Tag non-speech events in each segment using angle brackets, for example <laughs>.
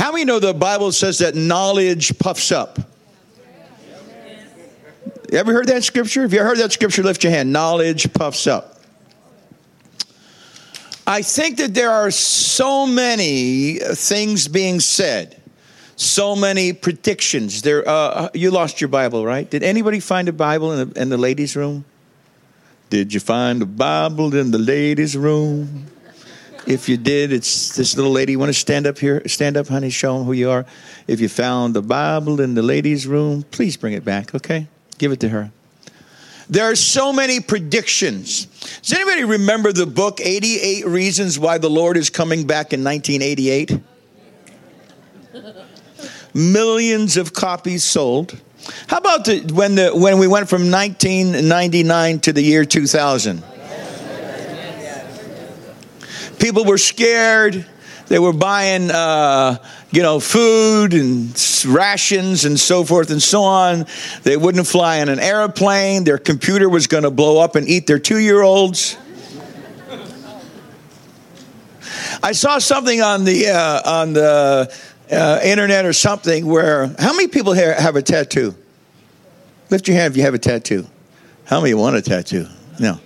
How many know the Bible says that knowledge puffs up? You ever heard that scripture? If you heard that scripture, lift your hand. Knowledge puffs up. I think that there are so many things being said, so many predictions. There, uh, you lost your Bible, right? Did anybody find a Bible in the, in the ladies' room? Did you find a Bible in the ladies' room? If you did, it's this little lady. You want to stand up here? Stand up, honey. Show them who you are. If you found the Bible in the ladies' room, please bring it back, okay? Give it to her. There are so many predictions. Does anybody remember the book 88 Reasons Why the Lord is Coming Back in 1988? Millions of copies sold. How about the, when, the, when we went from 1999 to the year 2000? People were scared. They were buying, uh, you know, food and rations and so forth and so on. They wouldn't fly in an airplane. Their computer was going to blow up and eat their two year olds. I saw something on the uh, on the uh, internet or something where how many people here have a tattoo? Lift your hand if you have a tattoo. How many want a tattoo? No.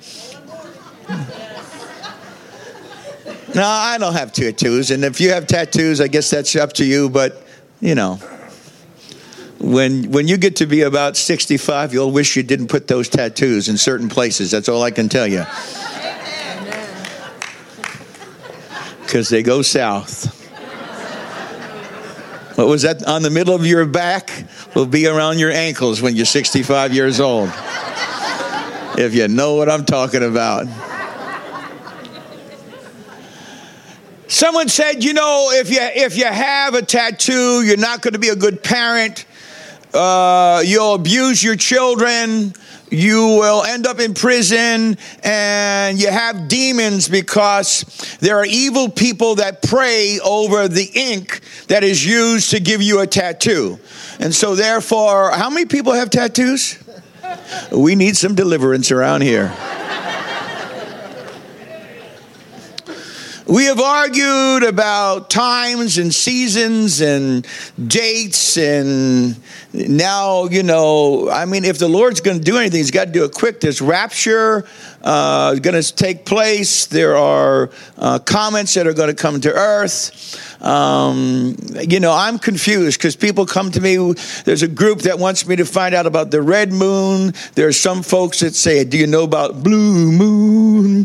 No, I don't have tattoos. And if you have tattoos, I guess that's up to you. But, you know, when, when you get to be about 65, you'll wish you didn't put those tattoos in certain places. That's all I can tell you. Because they go south. What was that on the middle of your back? Will be around your ankles when you're 65 years old. If you know what I'm talking about. Someone said, you know, if you if you have a tattoo, you're not going to be a good parent. Uh, you'll abuse your children. You will end up in prison, and you have demons because there are evil people that pray over the ink that is used to give you a tattoo. And so, therefore, how many people have tattoos? We need some deliverance around here. We have argued about times and seasons and dates, and now, you know, I mean, if the Lord's going to do anything, He's got to do it quick. There's rapture uh, going to take place, there are uh, comments that are going to come to earth. Um, you know, I'm confused because people come to me. There's a group that wants me to find out about the red moon. There are some folks that say, Do you know about blue moon?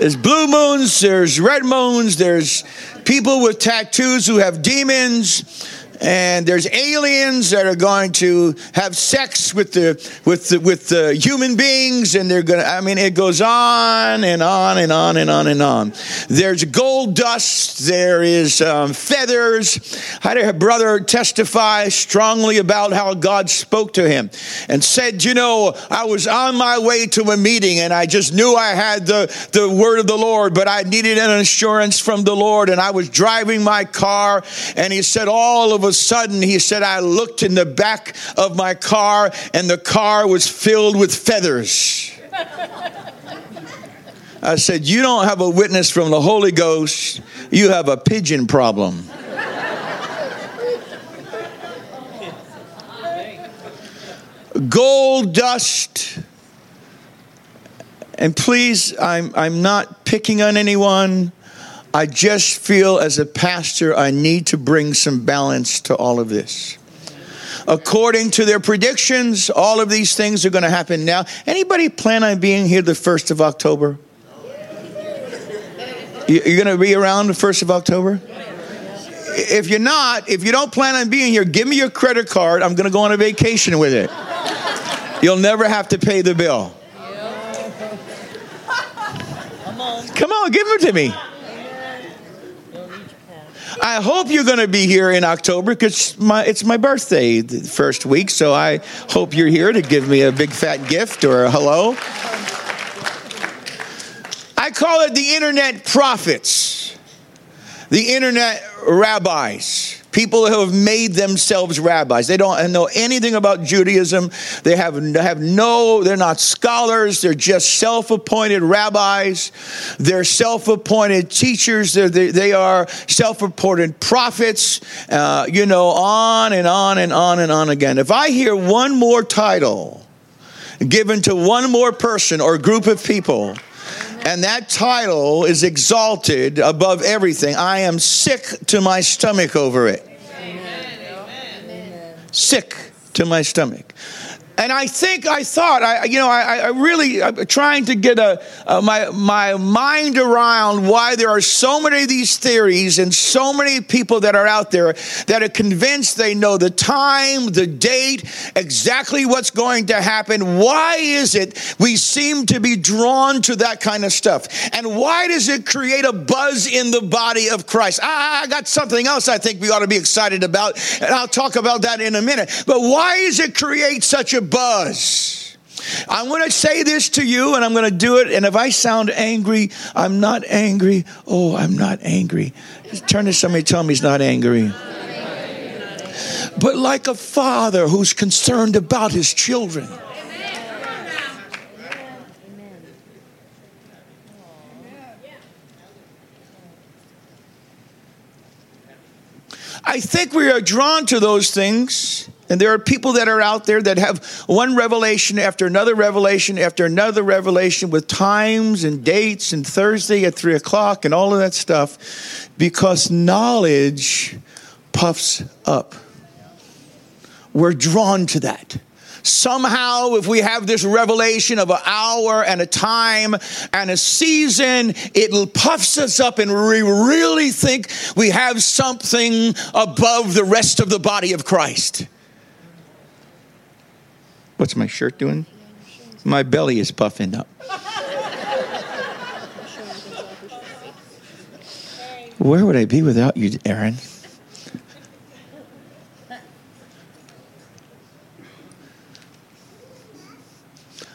There's blue moons, there's red moons, there's people with tattoos who have demons and there's aliens that are going to have sex with the with the with the human beings and they're going to I mean it goes on and on and on and on and on. There's gold dust there is um, feathers. I had a brother testify strongly about how God spoke to him and said you know I was on my way to a meeting and I just knew I had the the word of the Lord but I needed an assurance from the Lord and I was driving my car and he said all of a sudden, he said, I looked in the back of my car and the car was filled with feathers. I said, You don't have a witness from the Holy Ghost, you have a pigeon problem. Gold dust. And please, I'm, I'm not picking on anyone. I just feel as a pastor, I need to bring some balance to all of this. According to their predictions, all of these things are going to happen now. Anybody plan on being here the 1st of October? You're going to be around the 1st of October? If you're not, if you don't plan on being here, give me your credit card. I'm going to go on a vacation with it. You'll never have to pay the bill. Come on, give it to me. I hope you're going to be here in October because my, it's my birthday the first week. So I hope you're here to give me a big fat gift or a hello. I call it the internet prophets, the internet rabbis. People who have made themselves rabbis. They don't know anything about Judaism. They have, have no, they're not scholars. They're just self appointed rabbis. They're self appointed teachers. They're, they, they are self appointed prophets. Uh, you know, on and on and on and on again. If I hear one more title given to one more person or group of people, and that title is exalted above everything. I am sick to my stomach over it. Amen. Sick to my stomach. And I think I thought, I, you know, I, I really, I'm trying to get a, my, my mind around why there are so many of these theories and so many people that are out there that are convinced they know the time, the date, exactly what's going to happen. Why is it we seem to be drawn to that kind of stuff? And why does it create a buzz in the body of Christ? I got something else I think we ought to be excited about, and I'll talk about that in a minute. But why does it create such a buzz. I'm going to say this to you and I'm going to do it. And if I sound angry, I'm not angry. Oh, I'm not angry. Turn to somebody, tell me he's not angry. But like a father who's concerned about his children. I think we are drawn to those things and there are people that are out there that have one revelation after another revelation after another revelation with times and dates and Thursday at three o'clock and all of that stuff because knowledge puffs up. We're drawn to that. Somehow, if we have this revelation of an hour and a time and a season, it puffs us up and we really think we have something above the rest of the body of Christ. What's my shirt doing? My belly is puffing up. Where would I be without you, Aaron?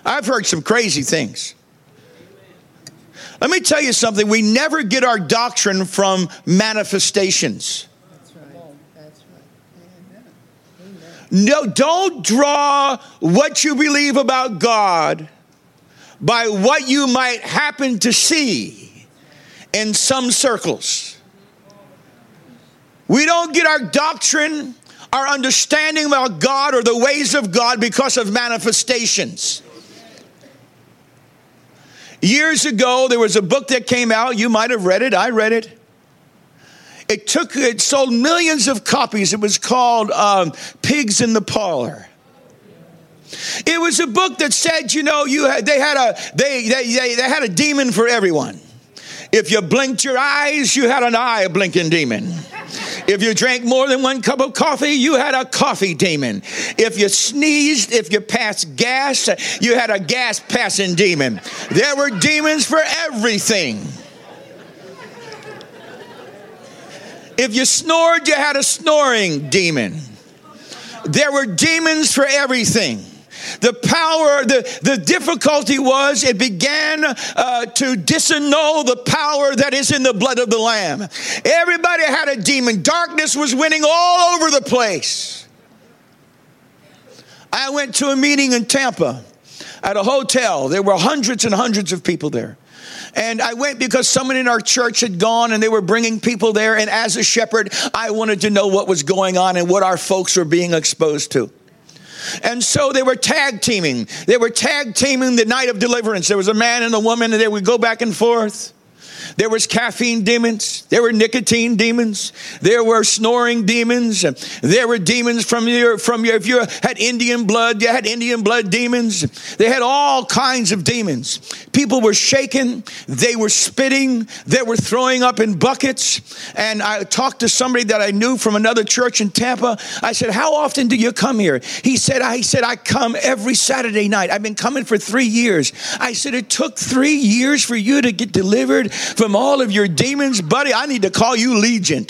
I've heard some crazy things. Let me tell you something. We never get our doctrine from manifestations. No, don't draw what you believe about God by what you might happen to see in some circles. We don't get our doctrine, our understanding about God or the ways of God because of manifestations. Years ago, there was a book that came out. You might have read it. I read it. It took, it sold millions of copies. It was called um, Pigs in the Parlor. It was a book that said, you know, you had, they had a they, they, they, they had a demon for everyone. If you blinked your eyes, you had an eye blinking demon. If you drank more than one cup of coffee, you had a coffee demon. If you sneezed, if you passed gas, you had a gas passing demon. There were demons for everything. If you snored, you had a snoring demon. There were demons for everything. The power, the, the difficulty was it began uh, to disannul the power that is in the blood of the Lamb. Everybody had a demon. Darkness was winning all over the place. I went to a meeting in Tampa at a hotel. There were hundreds and hundreds of people there. And I went because someone in our church had gone and they were bringing people there. And as a shepherd, I wanted to know what was going on and what our folks were being exposed to. And so they were tag teaming. They were tag teaming the night of deliverance. There was a man and a woman, and they would go back and forth. There was caffeine demons. There were nicotine demons. There were snoring demons. There were demons from your, from your, if you had Indian blood, you had Indian blood demons. They had all kinds of demons. People were shaking. They were spitting. They were throwing up in buckets. And I talked to somebody that I knew from another church in Tampa. I said, how often do you come here? He said, I said, I come every Saturday night. I've been coming for three years. I said, it took three years for you to get delivered from all of your demons, buddy, I need to call you Legion.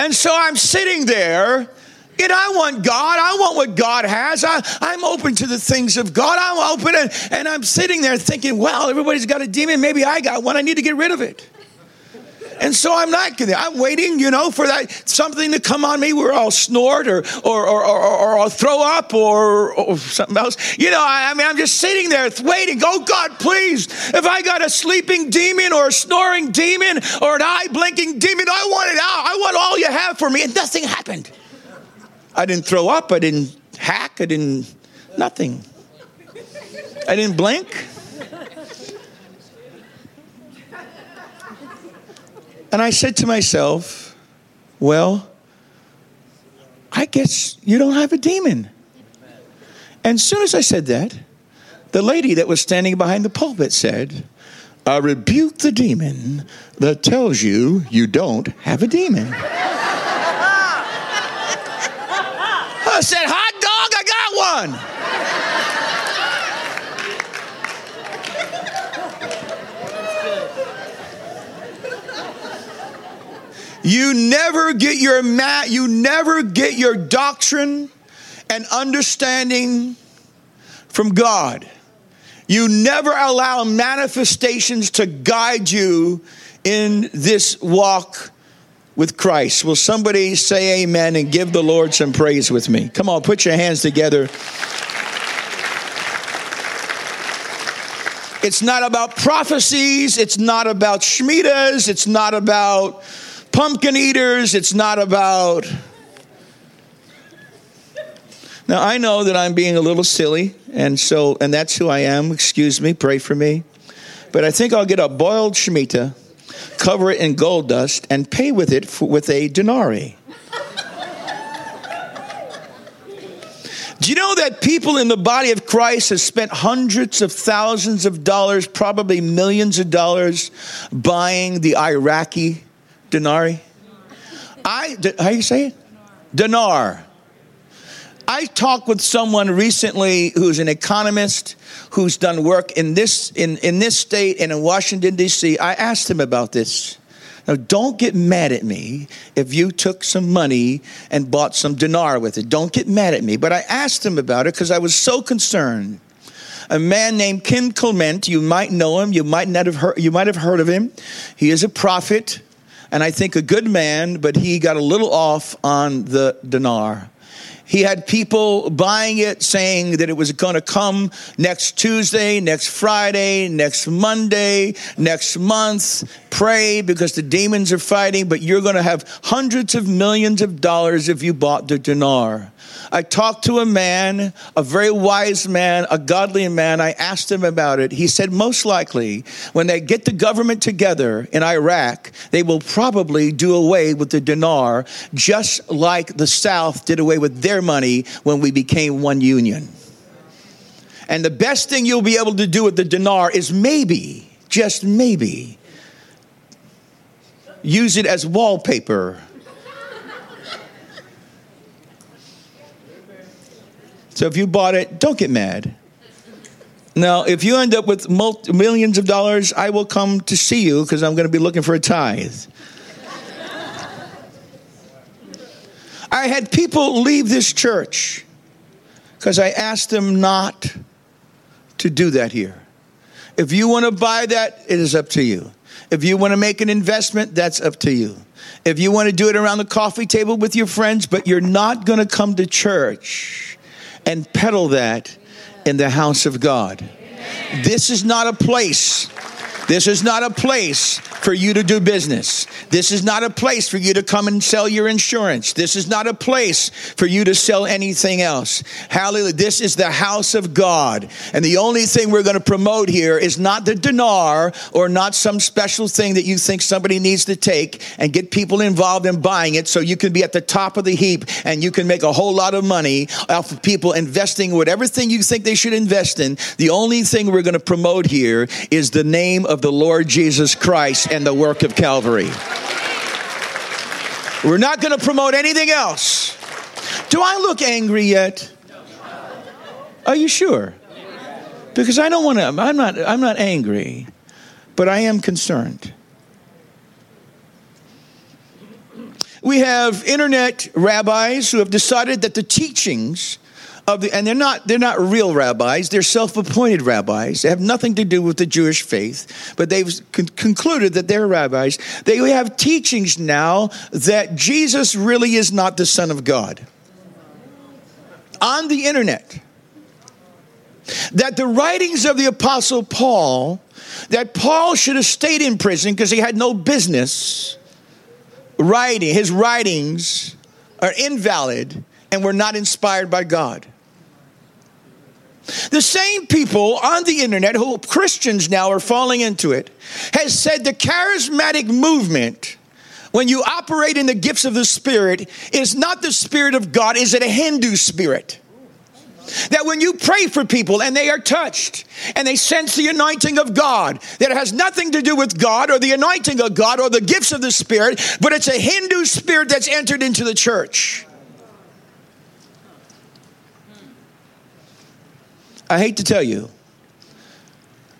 And so I'm sitting there, and I want God. I want what God has. I, I'm open to the things of God. I'm open, and, and I'm sitting there thinking, well, everybody's got a demon. Maybe I got one. I need to get rid of it. And so I'm not gonna, I'm waiting, you know, for that something to come on me where I'll snort or or or, or, I'll throw up or, or something else. You know, I, I, mean, I'm just sitting there waiting. Oh God, please, if I got a sleeping demon or a snoring demon or an eye blinking demon, I want it out. I want all you have for me. And nothing happened. I didn't throw up. I didn't hack. I didn't, nothing. I didn't blink. And I said to myself, well, I guess you don't have a demon. And as soon as I said that, the lady that was standing behind the pulpit said, I rebuke the demon that tells you you don't have a demon. <laughs> I said, Hot dog, I got one. You never get your mat, you never get your doctrine and understanding from God. You never allow manifestations to guide you in this walk with Christ. Will somebody say amen and give the Lord some praise with me? Come on, put your hands together. It's not about prophecies. It's not about Shemitahs. It's not about pumpkin eaters. It's not about. Now, I know that I'm being a little silly, and so, and that's who I am. Excuse me, pray for me. But I think I'll get a boiled Shemitah, cover it in gold dust, and pay with it for, with a denarii. Do you know that people in the body of Christ have spent hundreds of thousands of dollars, probably millions of dollars, buying the Iraqi Denari? I, how you say it? Dinar. I talked with someone recently who's an economist who's done work in this in, in this state and in Washington D.C. I asked him about this. Now, don't get mad at me if you took some money and bought some dinar with it. Don't get mad at me. But I asked him about it because I was so concerned. A man named Kim Clement, you might know him, you might not have heard, you might have heard of him. He is a prophet and I think a good man, but he got a little off on the dinar. He had people buying it saying that it was going to come next Tuesday, next Friday, next Monday, next month. Pray because the demons are fighting, but you're going to have hundreds of millions of dollars if you bought the dinar. I talked to a man, a very wise man, a godly man. I asked him about it. He said, most likely, when they get the government together in Iraq, they will probably do away with the dinar, just like the South did away with their money when we became one union. And the best thing you'll be able to do with the dinar is maybe, just maybe, use it as wallpaper So if you bought it, don't get mad. Now, if you end up with multi- millions of dollars, I will come to see you because I'm going to be looking for a tithe. I had people leave this church because I asked them not to do that here. If you want to buy that, it is up to you. If you want to make an investment, that's up to you. If you want to do it around the coffee table with your friends, but you're not going to come to church and peddle that in the house of God. This is not a place this is not a place for you to do business. This is not a place for you to come and sell your insurance. This is not a place for you to sell anything else. Hallelujah. This is the house of God. And the only thing we're going to promote here is not the dinar or not some special thing that you think somebody needs to take and get people involved in buying it so you can be at the top of the heap and you can make a whole lot of money off of people investing whatever thing you think they should invest in. The only thing we're going to promote here is the name of of the Lord Jesus Christ and the work of Calvary. We're not going to promote anything else. Do I look angry yet? Are you sure? Because I don't want to, I'm not, I'm not angry, but I am concerned. We have internet rabbis who have decided that the teachings of the, and they're not they're not real rabbis. They're self-appointed rabbis. They have nothing to do with the Jewish faith, but they've con- concluded that they're rabbis. They have teachings now that Jesus really is not the Son of God. On the internet, that the writings of the Apostle Paul, that Paul should have stayed in prison because he had no business writing, his writings are invalid and were not inspired by God. The same people on the internet, who Christians now are falling into it, has said the charismatic movement, when you operate in the gifts of the Spirit, is not the Spirit of God, is it a Hindu spirit? That when you pray for people and they are touched and they sense the anointing of God, that it has nothing to do with God or the anointing of God or the gifts of the Spirit, but it's a Hindu spirit that's entered into the church. I hate to tell you,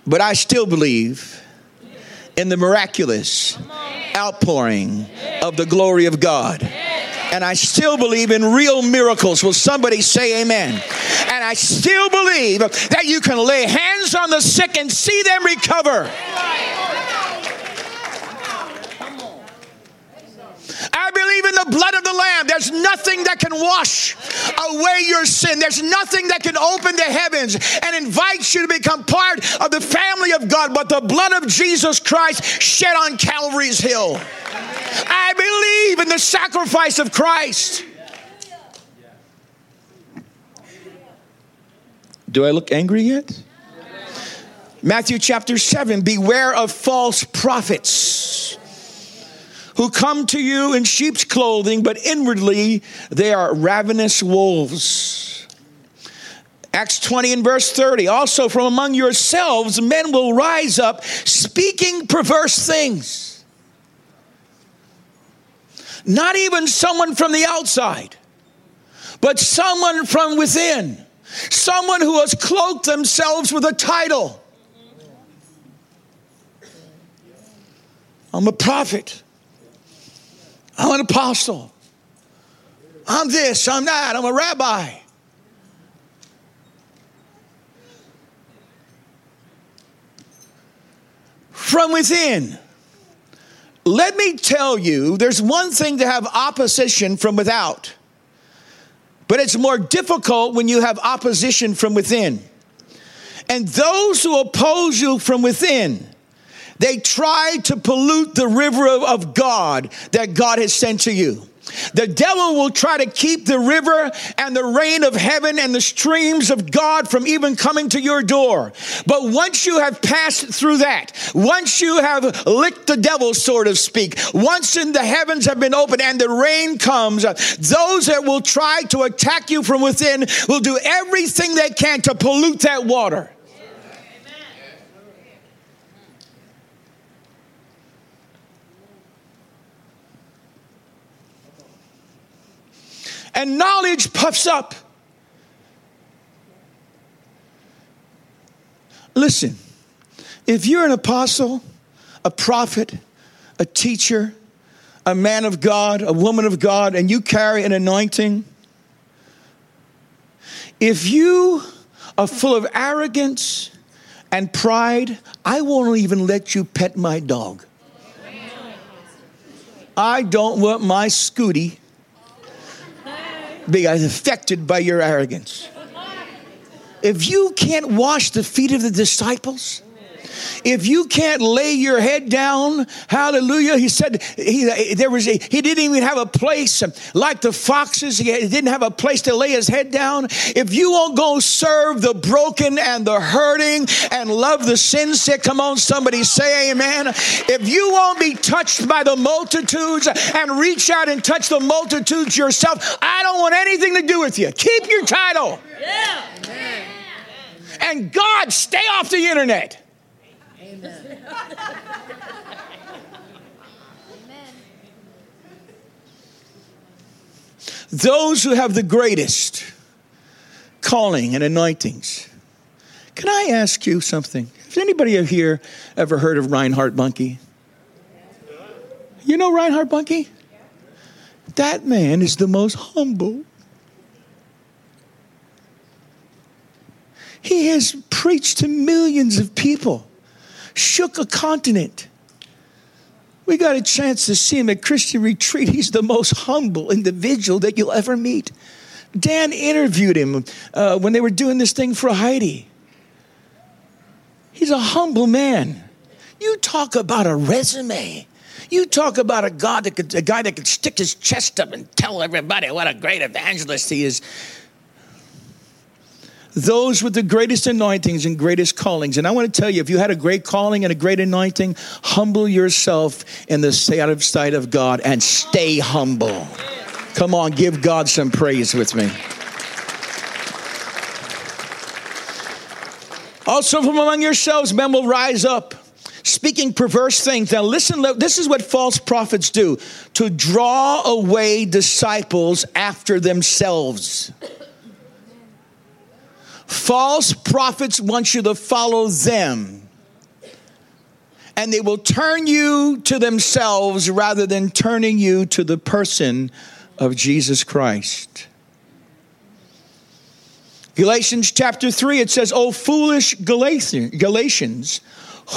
but I still believe in the miraculous outpouring of the glory of God. And I still believe in real miracles. Will somebody say amen? And I still believe that you can lay hands on the sick and see them recover. I believe in the blood of the Lamb. There's nothing that can wash away your sin. There's nothing that can open the heavens and invite you to become part of the family of God but the blood of Jesus Christ shed on Calvary's Hill. I believe in the sacrifice of Christ. Do I look angry yet? Matthew chapter 7 Beware of false prophets who come to you in sheep's clothing, but inwardly they are ravenous wolves. Acts 20 and verse 30 also from among yourselves men will rise up speaking perverse things. Not even someone from the outside, but someone from within. Someone who has cloaked themselves with a title. I'm a prophet. I'm an apostle. I'm this, I'm that, I'm a rabbi. From within. Let me tell you, there's one thing to have opposition from without, but it's more difficult when you have opposition from within. And those who oppose you from within, they try to pollute the river of God that God has sent to you. The devil will try to keep the river and the rain of heaven and the streams of God from even coming to your door. But once you have passed through that, once you have licked the devil, so to speak, once in the heavens have been opened and the rain comes, those that will try to attack you from within will do everything they can to pollute that water. And knowledge puffs up. Listen, if you're an apostle, a prophet, a teacher, a man of God, a woman of God, and you carry an anointing, if you are full of arrogance and pride, I won't even let you pet my dog. I don't want my scooty be affected by your arrogance. If you can't wash the feet of the disciples, if you can't lay your head down, hallelujah. He said he, there was a, he didn't even have a place like the foxes. He didn't have a place to lay his head down. If you won't go serve the broken and the hurting and love the sin sick, come on, somebody say amen. If you won't be touched by the multitudes and reach out and touch the multitudes yourself, I don't want anything to do with you. Keep your title. Yeah. And God, stay off the internet. Those who have the greatest calling and anointings. Can I ask you something? Has anybody here ever heard of Reinhard Bonnke? You know Reinhard Bonnke? That man is the most humble, He has preached to millions of people, shook a continent. We got a chance to see him at Christian Retreat. He's the most humble individual that you'll ever meet. Dan interviewed him uh, when they were doing this thing for Heidi. He's a humble man. You talk about a resume. You talk about a God that could, a guy that could stick his chest up and tell everybody what a great evangelist he is those with the greatest anointings and greatest callings. And I want to tell you, if you had a great calling and a great anointing, humble yourself in the sight of God and stay humble. Come on, give God some praise with me. Also, from among yourselves, men will rise up speaking perverse things. Now, listen, this is what false prophets do to draw away disciples after themselves. False prophets want you to follow them. And they will turn you to themselves rather than turning you to the person of Jesus Christ. Galatians chapter 3, it says, Oh, foolish Galatians,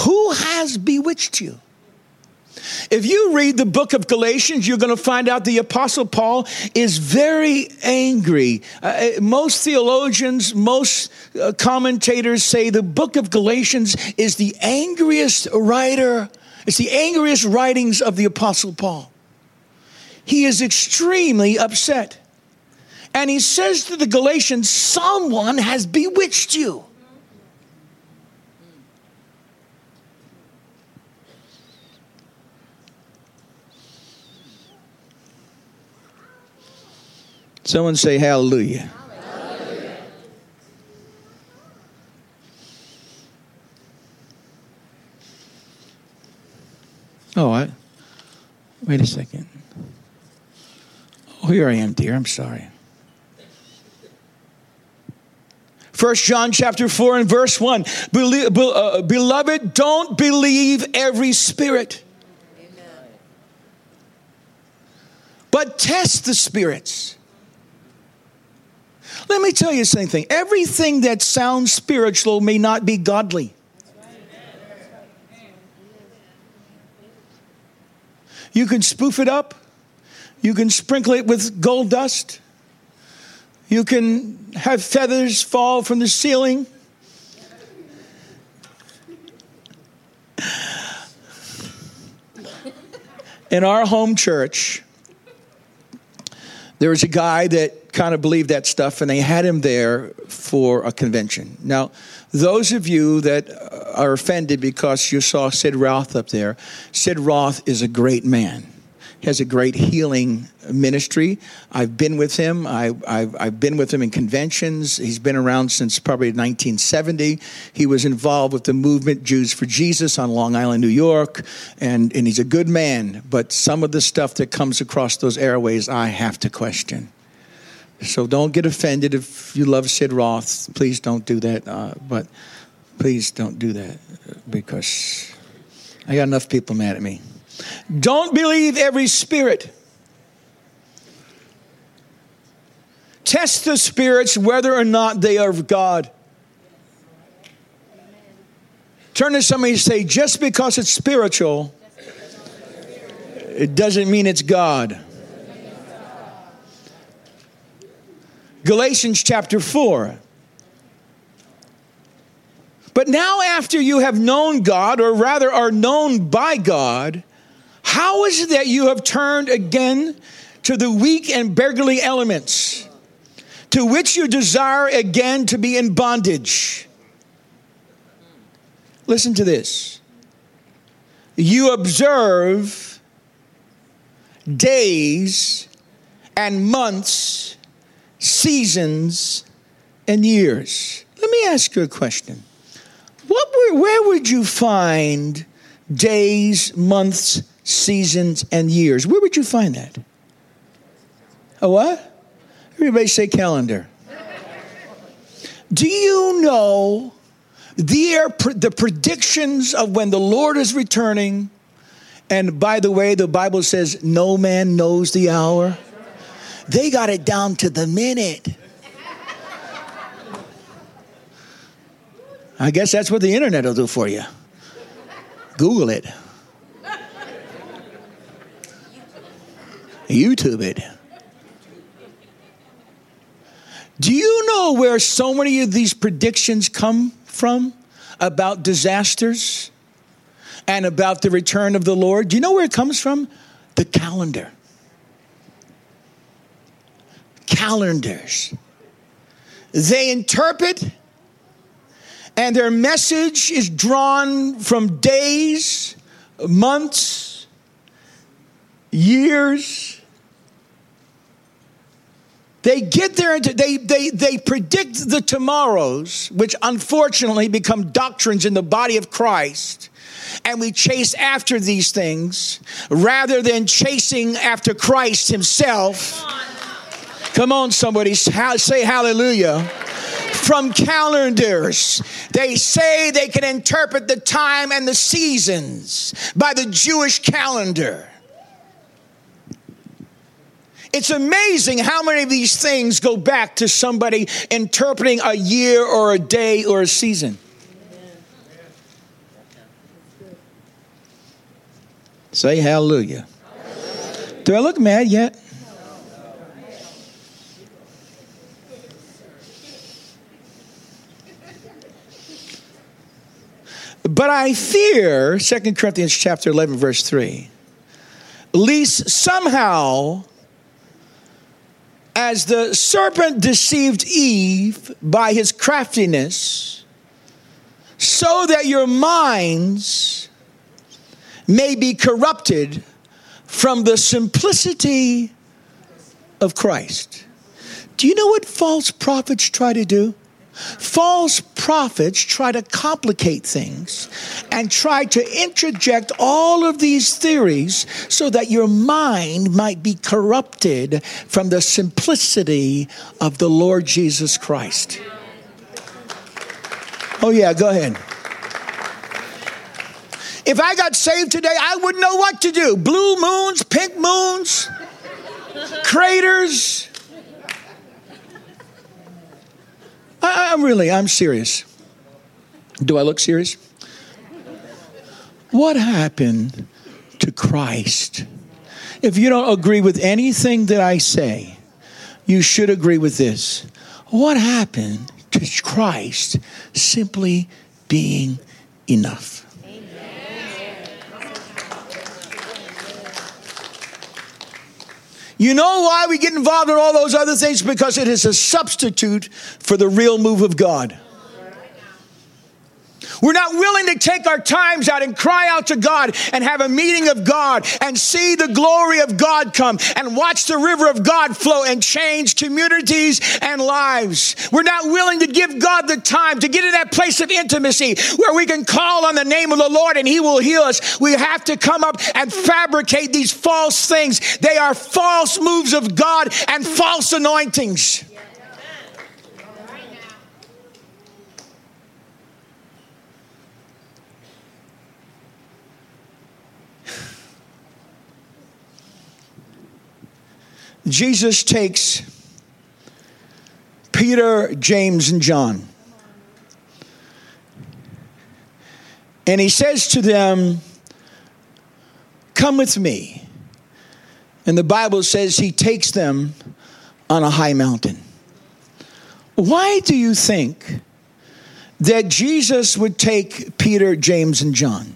who has bewitched you? If you read the book of Galatians, you're going to find out the Apostle Paul is very angry. Uh, uh, most theologians, most uh, commentators say the book of Galatians is the angriest writer, it's the angriest writings of the Apostle Paul. He is extremely upset. And he says to the Galatians, Someone has bewitched you. Someone say hallelujah. hallelujah. Oh, I, wait a second. Oh, here I am, dear. I'm sorry. First John chapter 4 and verse 1. Uh, beloved, don't believe every spirit. But test the spirits let me tell you something everything that sounds spiritual may not be godly. You can spoof it up, you can sprinkle it with gold dust, you can have feathers fall from the ceiling. In our home church, there was a guy that kind of believed that stuff, and they had him there for a convention. Now, those of you that uh, are offended because you saw Sid Roth up there, Sid Roth is a great man. He has a great healing ministry. I've been with him. I, have been with him in conventions. He's been around since probably 1970. He was involved with the movement Jews for Jesus on Long Island, New York, and, and he's a good man. But some of the stuff that comes across those airways, I have to question. So don't get offended if you love Sid Roth. Please don't do that. Uh, but please don't do that because I got enough people mad at me. Don't believe every spirit. Test the spirits whether or not they are of God. Turn to somebody and say, just because it's spiritual, it doesn't mean it's God. Galatians chapter 4. But now, after you have known God, or rather are known by God, how is it that you have turned again to the weak and beggarly elements, to which you desire again to be in bondage? Listen to this. You observe days and months seasons, and years. Let me ask you a question. What where would you find days, months, seasons, and years? Where would you find that? A what? Everybody say calendar. Do you know the, the predictions of when the Lord is returning? And by the way, the Bible says, no man knows the hour they got it down to the minute. I guess that's what the internet will do for you. Google it. YouTube it. Do you know where so many of these predictions come from about disasters and about the return of the Lord? Do you know where it comes from? The calendar. Calendars. They interpret, and their message is drawn from days, months, years, they get there and they, they, they predict the tomorrows, which unfortunately become doctrines in the body of Christ. And we chase after these things rather than chasing after Christ Himself. Come on, somebody, say hallelujah from calendars. They say they can interpret the time and the seasons by the Jewish calendar. It's amazing how many of these things go back to somebody interpreting a year or a day or a season. Say hallelujah. Do I look mad yet? But I fear, 2 Corinthians chapter 11, verse 3, lest somehow as the serpent deceived Eve by his craftiness, so that your minds may be corrupted from the simplicity of Christ. Do you know what false prophets try to do? False prophets try to complicate things and try to interject all of these theories so that your mind might be corrupted from the simplicity of the Lord Jesus Christ. Oh, yeah, go ahead. If I got saved today, I wouldn't know what to do. Blue moons, pink moons, craters. I, am really, I'm serious. Do I look serious? What happened to Christ? If you don't agree with anything that I say, you should agree with this. What happened to Christ simply being enough? You know why we get involved in all those other things? Because it is a substitute for the real move of God. We're not willing to take our times out and cry out to God and have a meeting of God and see the glory of God come and watch the river of God flow and change communities and lives. We're not willing to give God the time to get in that place of intimacy where we can call on the name of the Lord and He will heal us. We have to come up and fabricate these false things. They are false moves of God and false anointings. Jesus takes Peter, James, and John. And he says to them, Come with me. And the Bible says he takes them on a high mountain. Why do you think that Jesus would take Peter, James, and John?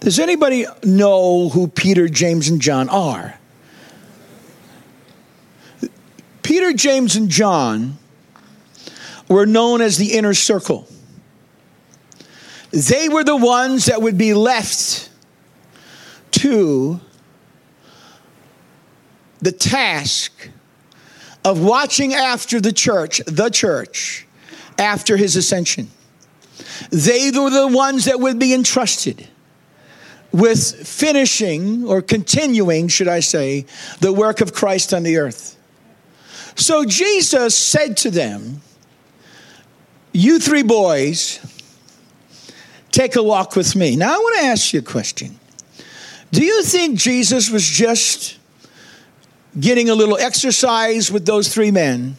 Does anybody know who Peter, James, and John are? Peter, James, and John were known as the inner circle. They were the ones that would be left to the task of watching after the church, the church, after his ascension. They were the ones that would be entrusted with finishing or continuing, should I say, the work of Christ on the earth. So Jesus said to them, You three boys, take a walk with me. Now, I want to ask you a question. Do you think Jesus was just getting a little exercise with those three men?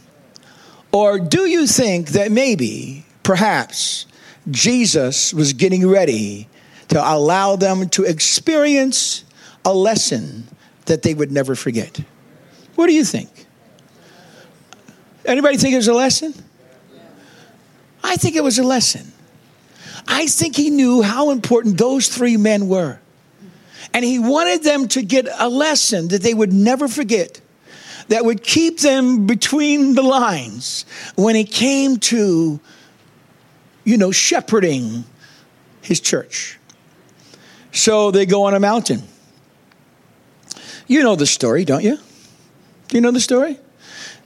Or do you think that maybe, perhaps, Jesus was getting ready to allow them to experience a lesson that they would never forget. What do you think? Anybody think it was a lesson? I think it was a lesson. I think he knew how important those three men were. And he wanted them to get a lesson that they would never forget, that would keep them between the lines when it came to, you know, shepherding his church. So they go on a mountain. You know the story, don't you? Do you know the story?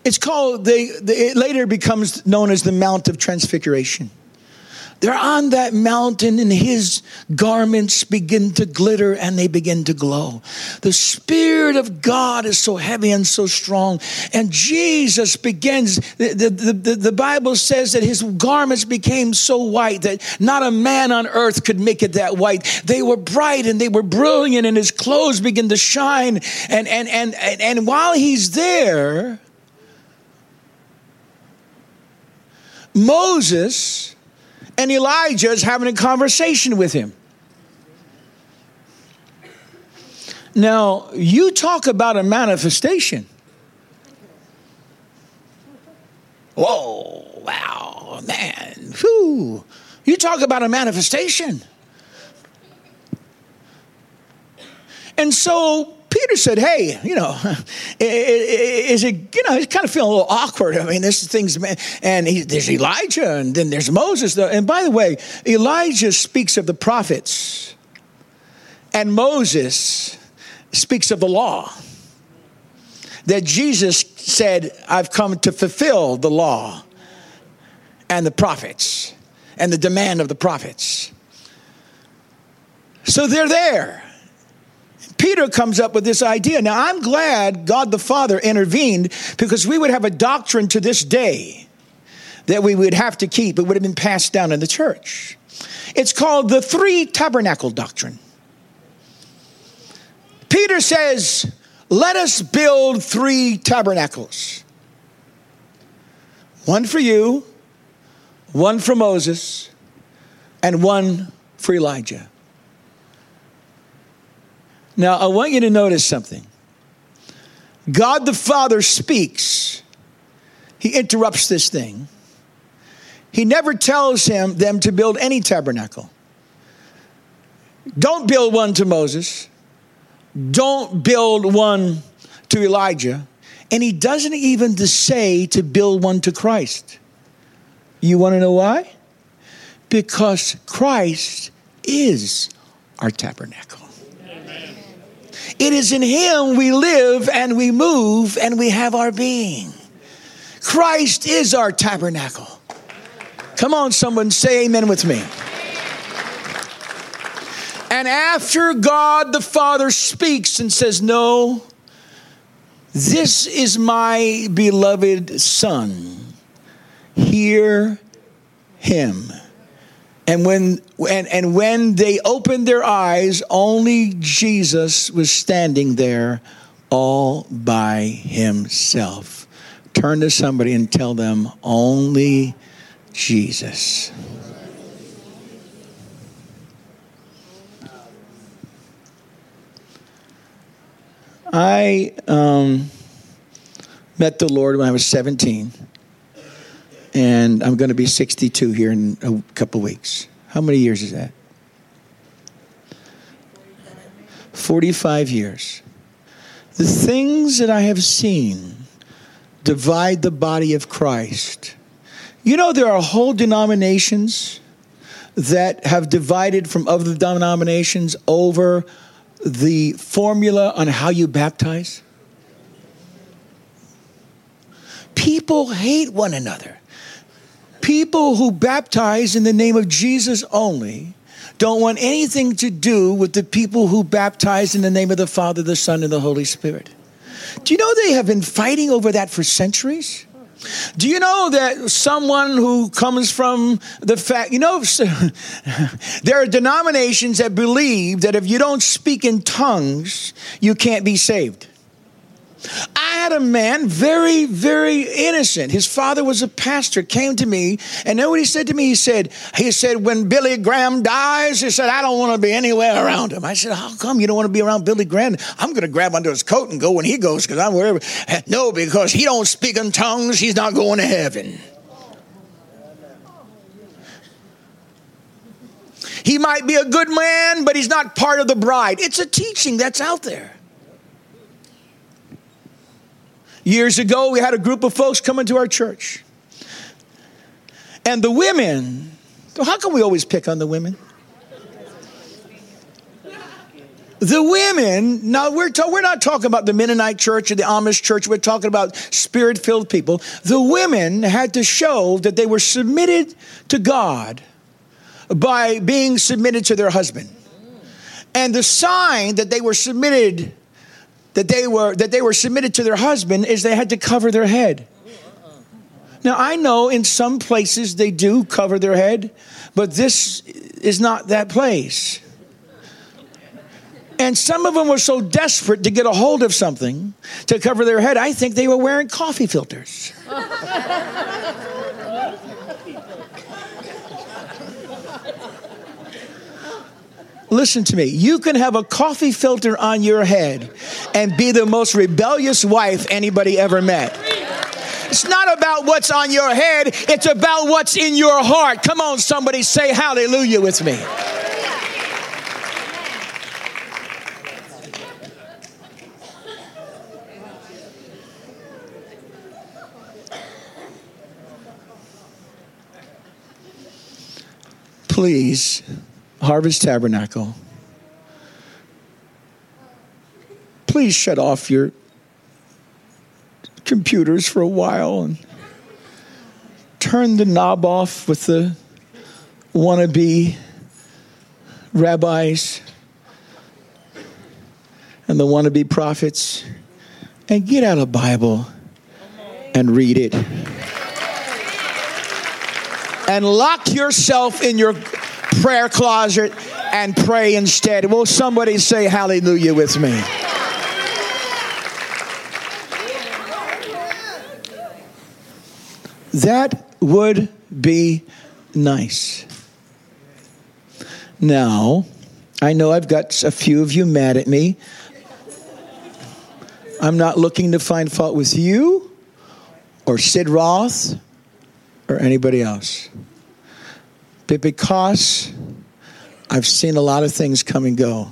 It's called, they, it later becomes known as the Mount of Transfiguration. They're on that mountain and his garments begin to glitter and they begin to glow. The Spirit of God is so heavy and so strong. And Jesus begins, the, the, the, the, Bible says that his garments became so white that not a man on earth could make it that white. They were bright and they were brilliant and his clothes begin to shine. And, and, and, and, and while he's there, Moses and Elijah is having a conversation with him. Now, you talk about a manifestation. Whoa, wow, man. Whew. You talk about a manifestation. And so Peter said, Hey, you know, <laughs> is it, you know, he's kind of feeling a little awkward. I mean, this thing's, and he, there's Elijah and then there's Moses. And by the way, Elijah speaks of the prophets, and Moses speaks of the law. That Jesus said, I've come to fulfill the law and the prophets and the demand of the prophets. So they're there. Peter comes up with this idea. Now, I'm glad God the Father intervened because we would have a doctrine to this day that we would have to keep. It would have been passed down in the church. It's called the three tabernacle doctrine. Peter says, Let us build three tabernacles one for you, one for Moses, and one for Elijah. Now, I want you to notice something. God the Father speaks, He interrupts this thing. He never tells him them to build any tabernacle. Don't build one to Moses. Don't build one to Elijah. And he doesn't even say to build one to Christ. You want to know why? Because Christ is our tabernacle. It is in Him we live and we move and we have our being. Christ is our tabernacle. Come on, someone say amen with me. And after God the Father speaks and says, No, this is my beloved Son, hear him. And when, and, and when they opened their eyes, only Jesus was standing there all by himself. Turn to somebody and tell them, only Jesus. I um, met the Lord when I was 17 and I'm going to be 62 here in a couple weeks. How many years is that? 45 years. The things that I have seen divide the body of Christ. You know, there are whole denominations that have divided from other denominations over the formula on how you baptize. People hate one another people who baptize in the name of Jesus only don't want anything to do with the people who baptize in the name of the Father, the Son, and the Holy Spirit. Do you know they have been fighting over that for centuries? Do you know that someone who comes from the fact, you know, <laughs> there are denominations that believe that if you don't speak in tongues, you can't be saved. I had a man, very, very innocent. His father was a pastor, came to me, and know what he said to me? He said, he said, when Billy Graham dies, he said, I don't want to be anywhere around him. I said, How come you don't want to be around Billy Graham? I'm going to grab under his coat and go when he goes, because I'm wherever. No, because he don't speak in tongues, he's not going to heaven. He might be a good man, but he's not part of the bride. It's a teaching that's out there. Years ago, we had a group of folks come into our church. And the women, how come we always pick on the women? The women, now we're, ta- we're not talking about the Mennonite church or the Amish church, we're talking about spirit filled people. The women had to show that they were submitted to God by being submitted to their husband. And the sign that they were submitted that they were that they were submitted to their husband is they had to cover their head. Now I know in some places they do cover their head, but this is not that place. And some of them were so desperate to get a hold of something to cover their head, I think they were wearing coffee filters. <laughs> Listen to me. You can have a coffee filter on your head and be the most rebellious wife anybody ever met. It's not about what's on your head, it's about what's in your heart. Come on, somebody say hallelujah with me. Please Harvest Tabernacle, please shut off your computers for a while and turn the knob off with the wannabe rabbis and the wannabe prophets and get out a Bible and read it. And lock yourself in your prayer closet and pray instead. Will somebody say hallelujah with me? That would be nice. Now, I know I've got a few of you mad at me. I'm not looking to find fault with you or Sid Roth or anybody else. But because I've seen a lot of things come and go,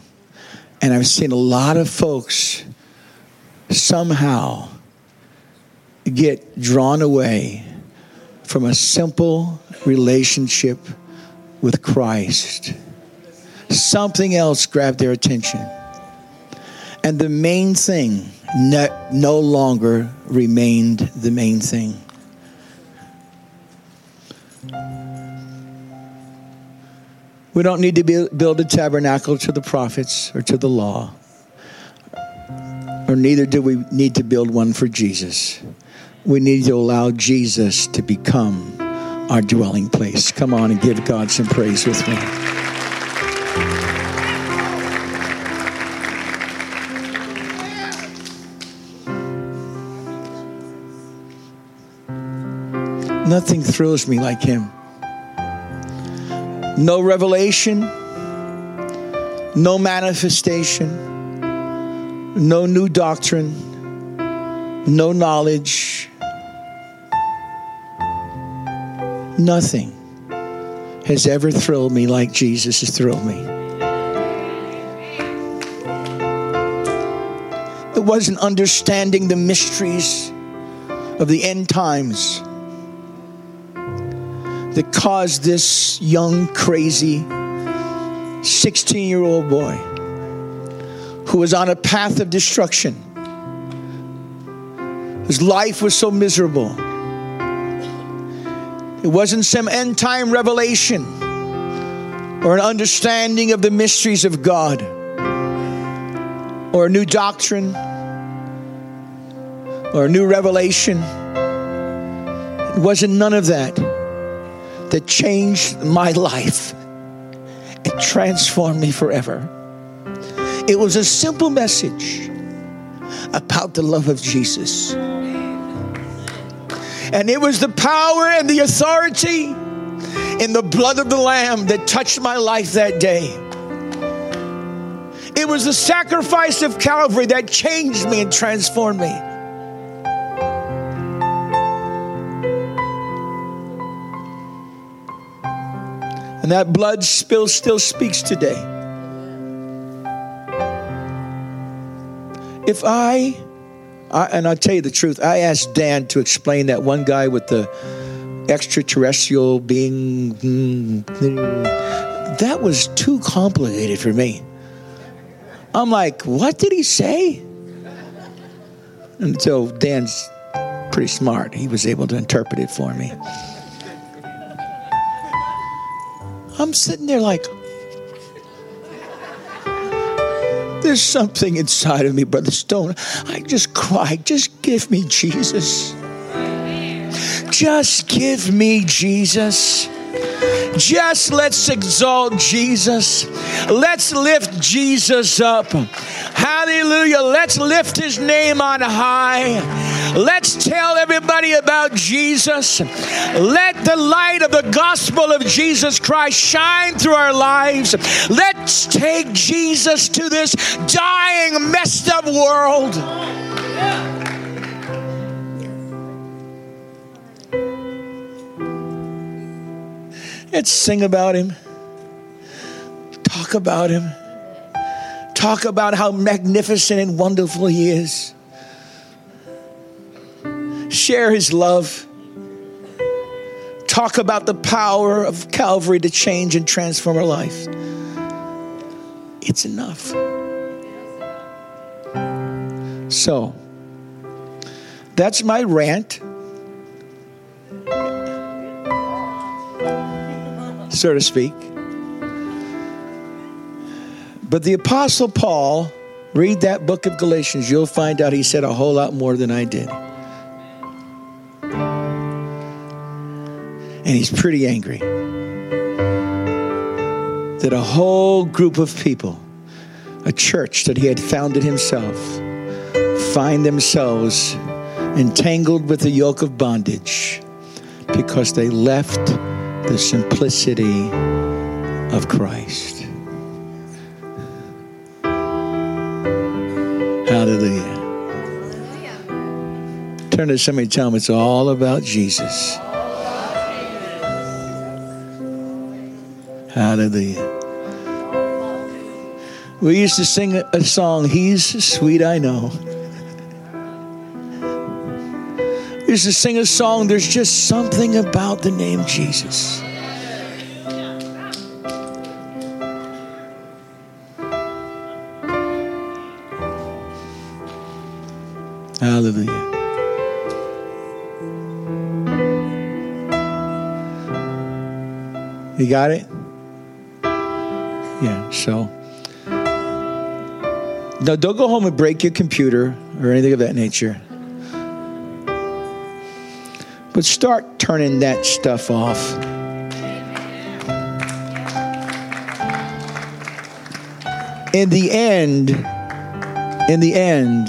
and I've seen a lot of folks somehow get drawn away from a simple relationship with Christ. Something else grabbed their attention. And the main thing no longer remained the main thing. We don't need to build a tabernacle to the prophets or to the law, or neither do we need to build one for Jesus. We need to allow Jesus to become our dwelling place. Come on and give God some praise with me. Nothing thrills me like him. No revelation, no manifestation, no new doctrine, no knowledge, nothing has ever thrilled me like Jesus has thrilled me. It wasn't understanding the mysteries of the end times that caused this young, crazy 16 year old boy who was on a path of destruction, whose life was so miserable. It wasn't some end time revelation or an understanding of the mysteries of God or a new doctrine or a new revelation. It wasn't none of that that changed my life. It transformed me forever. It was a simple message about the love of Jesus. And it was the power and the authority in the blood of the Lamb that touched my life that day. It was the sacrifice of Calvary that changed me and transformed me. And that blood spill still speaks today. If I, I, and I'll tell you the truth, I asked Dan to explain that one guy with the extraterrestrial being. That was too complicated for me. I'm like, what did he say? And so Dan's pretty smart. He was able to interpret it for me. I'm sitting there like, there's something inside of me, Brother Stone. I just cry. Just give me Jesus. Just give me Jesus. Just let's exalt Jesus. Let's lift Jesus up. Hallelujah. Let's lift his name on high. Let's tell everybody about Jesus. Let the light of the gospel of Jesus Christ shine through our lives. Let's take Jesus to this dying, messed up world. Let's sing about him. Talk about him. Talk about how magnificent and wonderful he is. Share his love. Talk about the power of Calvary to change and transform our life. It's enough. So, that's my rant. so to speak. But the Apostle Paul, read that book of Galatians, you'll find out he said a whole lot more than I did. And he's pretty angry that a whole group of people, a church that he had founded himself, find themselves entangled with the yoke of bondage because they left the simplicity of Christ. Hallelujah. Turn to somebody and tell them it's all about Jesus. Hallelujah. We used to sing a song, He's Sweet, I Know. We used to sing a song, There's just something about the name Jesus. Hallelujah. You got it? Yeah, so. Now, don't go home and break your computer or anything of that nature. But start turning that stuff off. In the end, in the end,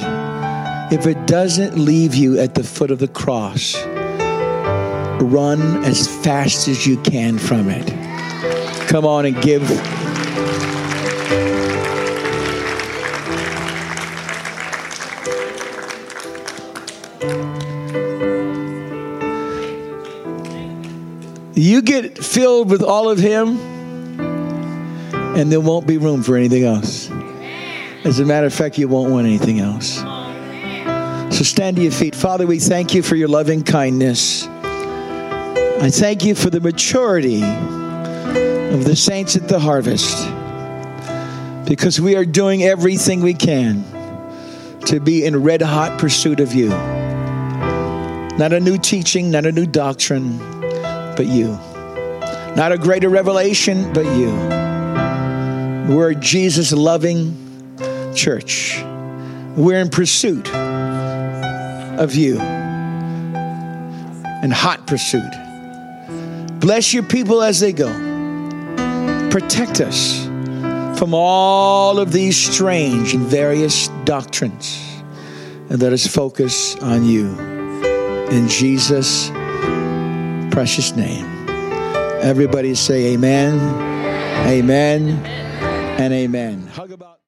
if it doesn't leave you at the foot of the cross, run as fast as you can from it. Come on and give. You get filled with all of Him, and there won't be room for anything else. As a matter of fact, you won't want anything else. So stand to your feet. Father, we thank you for your loving kindness. I thank you for the maturity of the saints at the harvest because we are doing everything we can to be in red hot pursuit of you. Not a new teaching, not a new doctrine, but you. Not a greater revelation, but you. We're a Jesus loving church. We're in pursuit of you in hot pursuit. Bless your people as they go. Protect us from all of these strange and various doctrines and let us focus on you. In Jesus' precious name. Everybody say amen, amen, and amen. Hug about.